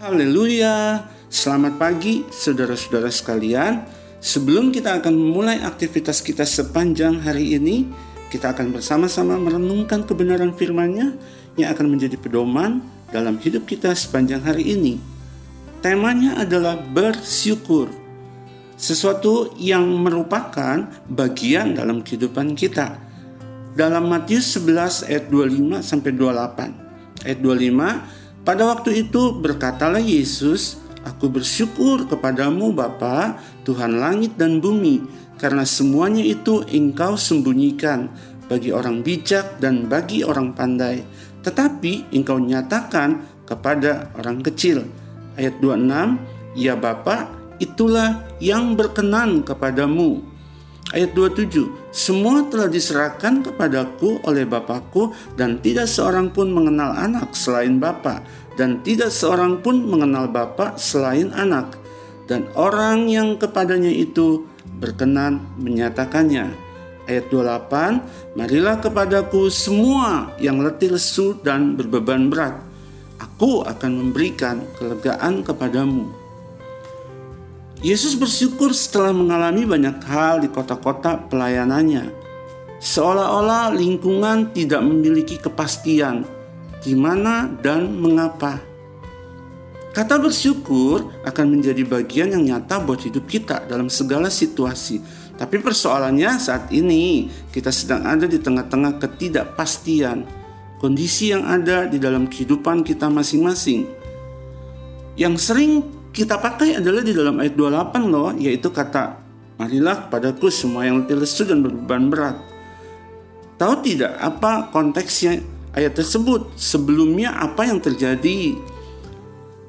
Haleluya, selamat pagi saudara-saudara sekalian. Sebelum kita akan memulai aktivitas kita sepanjang hari ini, kita akan bersama-sama merenungkan kebenaran firman-Nya yang akan menjadi pedoman dalam hidup kita sepanjang hari ini. Temanya adalah bersyukur. Sesuatu yang merupakan bagian dalam kehidupan kita. Dalam Matius 11 ayat 25 sampai 28. Ayat 25 pada waktu itu berkatalah Yesus, Aku bersyukur kepadamu Bapa, Tuhan langit dan bumi, karena semuanya itu engkau sembunyikan bagi orang bijak dan bagi orang pandai, tetapi engkau nyatakan kepada orang kecil. Ayat 26, Ya Bapa, itulah yang berkenan kepadamu Ayat 27, semua telah diserahkan kepadaku oleh Bapakku dan tidak seorang pun mengenal anak selain Bapa dan tidak seorang pun mengenal Bapa selain anak dan orang yang kepadanya itu berkenan menyatakannya. Ayat 28, marilah kepadaku semua yang letih lesu dan berbeban berat. Aku akan memberikan kelegaan kepadamu. Yesus bersyukur setelah mengalami banyak hal di kota-kota pelayanannya. Seolah-olah lingkungan tidak memiliki kepastian di mana dan mengapa. Kata bersyukur akan menjadi bagian yang nyata buat hidup kita dalam segala situasi. Tapi persoalannya saat ini kita sedang ada di tengah-tengah ketidakpastian. Kondisi yang ada di dalam kehidupan kita masing-masing. Yang sering kita pakai adalah di dalam ayat 28 loh, yaitu kata Marilah kepadaku semua yang letih lesu dan berbeban berat. Tahu tidak apa konteksnya ayat tersebut? Sebelumnya apa yang terjadi?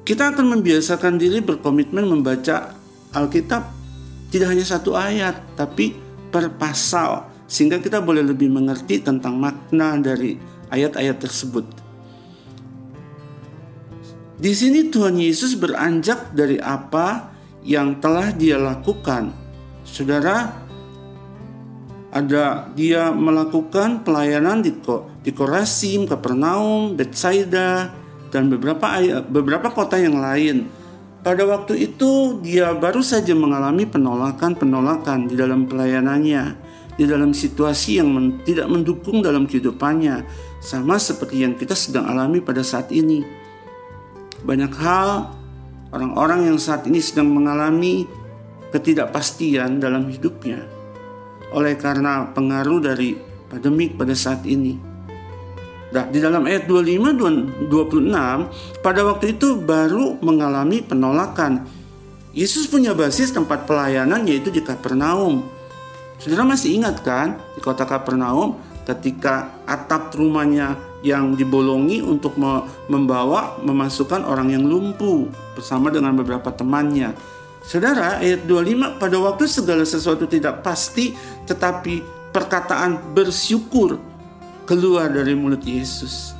Kita akan membiasakan diri berkomitmen membaca Alkitab tidak hanya satu ayat, tapi per pasal sehingga kita boleh lebih mengerti tentang makna dari ayat-ayat tersebut. Di sini Tuhan Yesus beranjak dari apa yang telah dia lakukan. Saudara, ada dia melakukan pelayanan di di Korasim, Kapernaum, Bethsaida, dan beberapa beberapa kota yang lain. Pada waktu itu dia baru saja mengalami penolakan-penolakan di dalam pelayanannya, di dalam situasi yang men, tidak mendukung dalam kehidupannya, sama seperti yang kita sedang alami pada saat ini. Banyak hal orang-orang yang saat ini sedang mengalami ketidakpastian dalam hidupnya oleh karena pengaruh dari pandemik pada saat ini. Nah, di dalam ayat 25 26 pada waktu itu baru mengalami penolakan. Yesus punya basis tempat pelayanan yaitu di Kapernaum. Saudara masih ingat kan di kota Kapernaum ketika atap rumahnya yang dibolongi untuk membawa memasukkan orang yang lumpuh bersama dengan beberapa temannya. Saudara, ayat 25 pada waktu segala sesuatu tidak pasti tetapi perkataan bersyukur keluar dari mulut Yesus.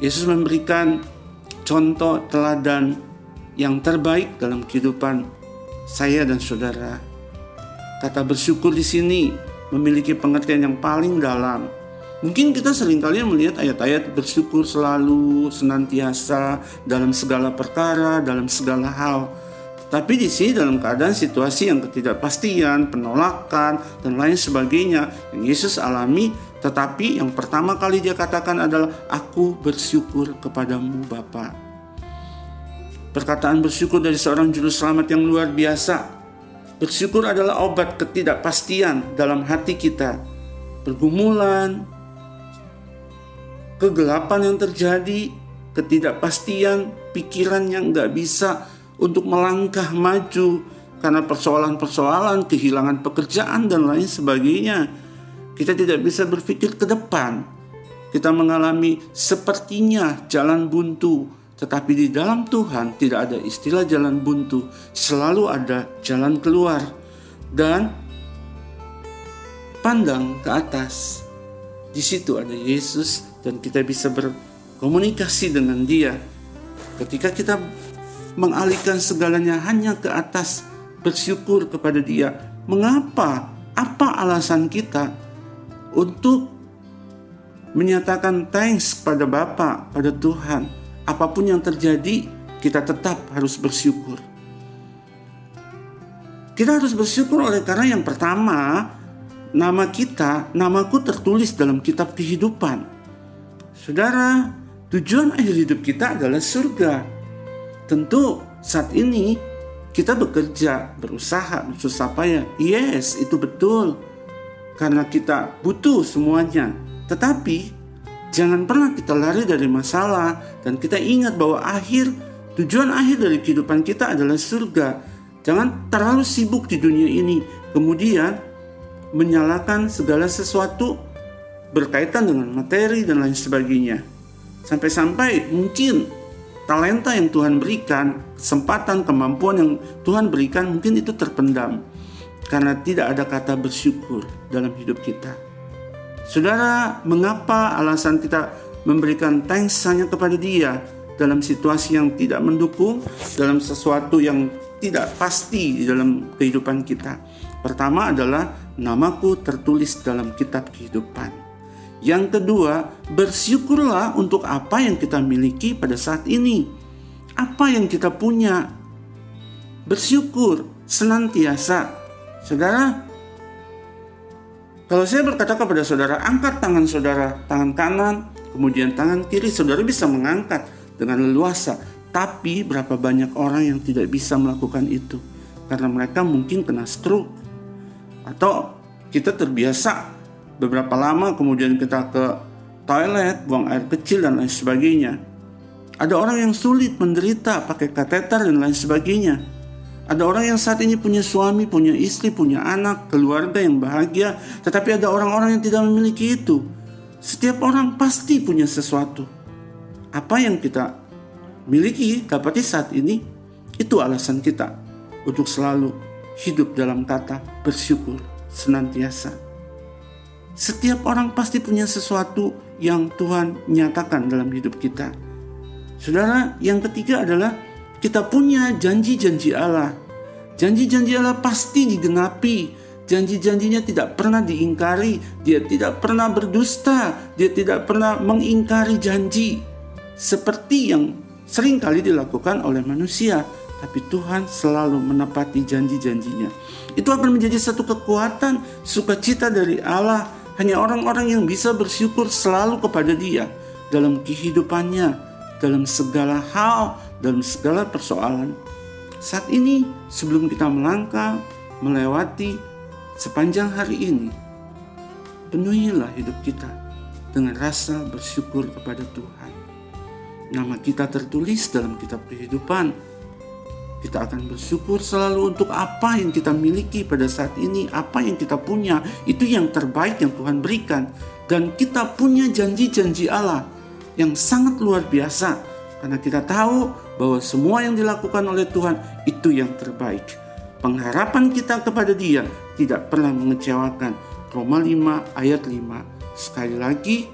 Yesus memberikan contoh teladan yang terbaik dalam kehidupan saya dan saudara. Kata bersyukur di sini memiliki pengertian yang paling dalam Mungkin kita sering kali melihat ayat-ayat bersyukur selalu, senantiasa, dalam segala perkara, dalam segala hal. Tapi di sini dalam keadaan situasi yang ketidakpastian, penolakan, dan lain sebagainya yang Yesus alami, tetapi yang pertama kali dia katakan adalah aku bersyukur kepadamu Bapa. Perkataan bersyukur dari seorang juru selamat yang luar biasa. Bersyukur adalah obat ketidakpastian dalam hati kita. Pergumulan, kegelapan yang terjadi, ketidakpastian, pikiran yang nggak bisa untuk melangkah maju karena persoalan-persoalan, kehilangan pekerjaan dan lain sebagainya. Kita tidak bisa berpikir ke depan. Kita mengalami sepertinya jalan buntu, tetapi di dalam Tuhan tidak ada istilah jalan buntu, selalu ada jalan keluar. Dan pandang ke atas. Di situ ada Yesus dan kita bisa berkomunikasi dengan dia. Ketika kita mengalihkan segalanya hanya ke atas, bersyukur kepada dia. Mengapa? Apa alasan kita untuk menyatakan thanks pada Bapa, pada Tuhan? Apa pun yang terjadi, kita tetap harus bersyukur. Kita harus bersyukur oleh karena yang pertama, nama kita, namaku tertulis dalam kitab kehidupan. Saudara, tujuan akhir hidup kita adalah surga. Tentu saat ini kita bekerja, berusaha, bersusah payah. Yes, itu betul. Karena kita butuh semuanya. Tetapi jangan pernah kita lari dari masalah dan kita ingat bahwa akhir tujuan akhir dari kehidupan kita adalah surga. Jangan terlalu sibuk di dunia ini, kemudian menyalahkan segala sesuatu berkaitan dengan materi dan lain sebagainya. Sampai-sampai mungkin talenta yang Tuhan berikan, kesempatan, kemampuan yang Tuhan berikan mungkin itu terpendam karena tidak ada kata bersyukur dalam hidup kita. Saudara, mengapa alasan kita memberikan thanks hanya kepada Dia dalam situasi yang tidak mendukung, dalam sesuatu yang tidak pasti di dalam kehidupan kita. Pertama adalah namaku tertulis dalam kitab kehidupan. Yang kedua, bersyukurlah untuk apa yang kita miliki pada saat ini. Apa yang kita punya. Bersyukur senantiasa. Saudara, kalau saya berkata kepada saudara, angkat tangan saudara, tangan kanan, kemudian tangan kiri, saudara bisa mengangkat dengan leluasa tapi berapa banyak orang yang tidak bisa melakukan itu karena mereka mungkin kena stroke atau kita terbiasa beberapa lama kemudian kita ke toilet, buang air kecil dan lain sebagainya. Ada orang yang sulit menderita pakai kateter dan lain sebagainya. Ada orang yang saat ini punya suami, punya istri, punya anak, keluarga yang bahagia, tetapi ada orang-orang yang tidak memiliki itu. Setiap orang pasti punya sesuatu. Apa yang kita miliki dapati saat ini itu alasan kita untuk selalu hidup dalam kata bersyukur senantiasa. Setiap orang pasti punya sesuatu yang Tuhan nyatakan dalam hidup kita. Saudara, yang ketiga adalah kita punya janji-janji Allah. Janji-janji Allah pasti digenapi. Janji-janjinya tidak pernah diingkari. Dia tidak pernah berdusta. Dia tidak pernah mengingkari janji. Seperti yang sering kali dilakukan oleh manusia, tapi Tuhan selalu menepati janji-janjinya. Itu akan menjadi satu kekuatan, sukacita dari Allah. Hanya orang-orang yang bisa bersyukur selalu kepada Dia dalam kehidupannya, dalam segala hal, dalam segala persoalan. Saat ini, sebelum kita melangkah, melewati sepanjang hari ini, penuhilah hidup kita dengan rasa bersyukur kepada Tuhan nama kita tertulis dalam kitab kehidupan. Kita akan bersyukur selalu untuk apa yang kita miliki pada saat ini, apa yang kita punya, itu yang terbaik yang Tuhan berikan. Dan kita punya janji-janji Allah yang sangat luar biasa. Karena kita tahu bahwa semua yang dilakukan oleh Tuhan itu yang terbaik. Pengharapan kita kepada dia tidak pernah mengecewakan. Roma 5 ayat 5. Sekali lagi,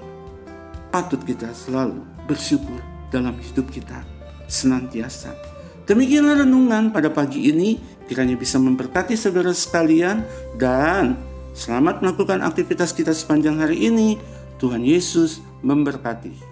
patut kita selalu bersyukur dalam hidup kita senantiasa. Demikianlah renungan pada pagi ini, kiranya bisa memberkati saudara sekalian dan selamat melakukan aktivitas kita sepanjang hari ini. Tuhan Yesus memberkati.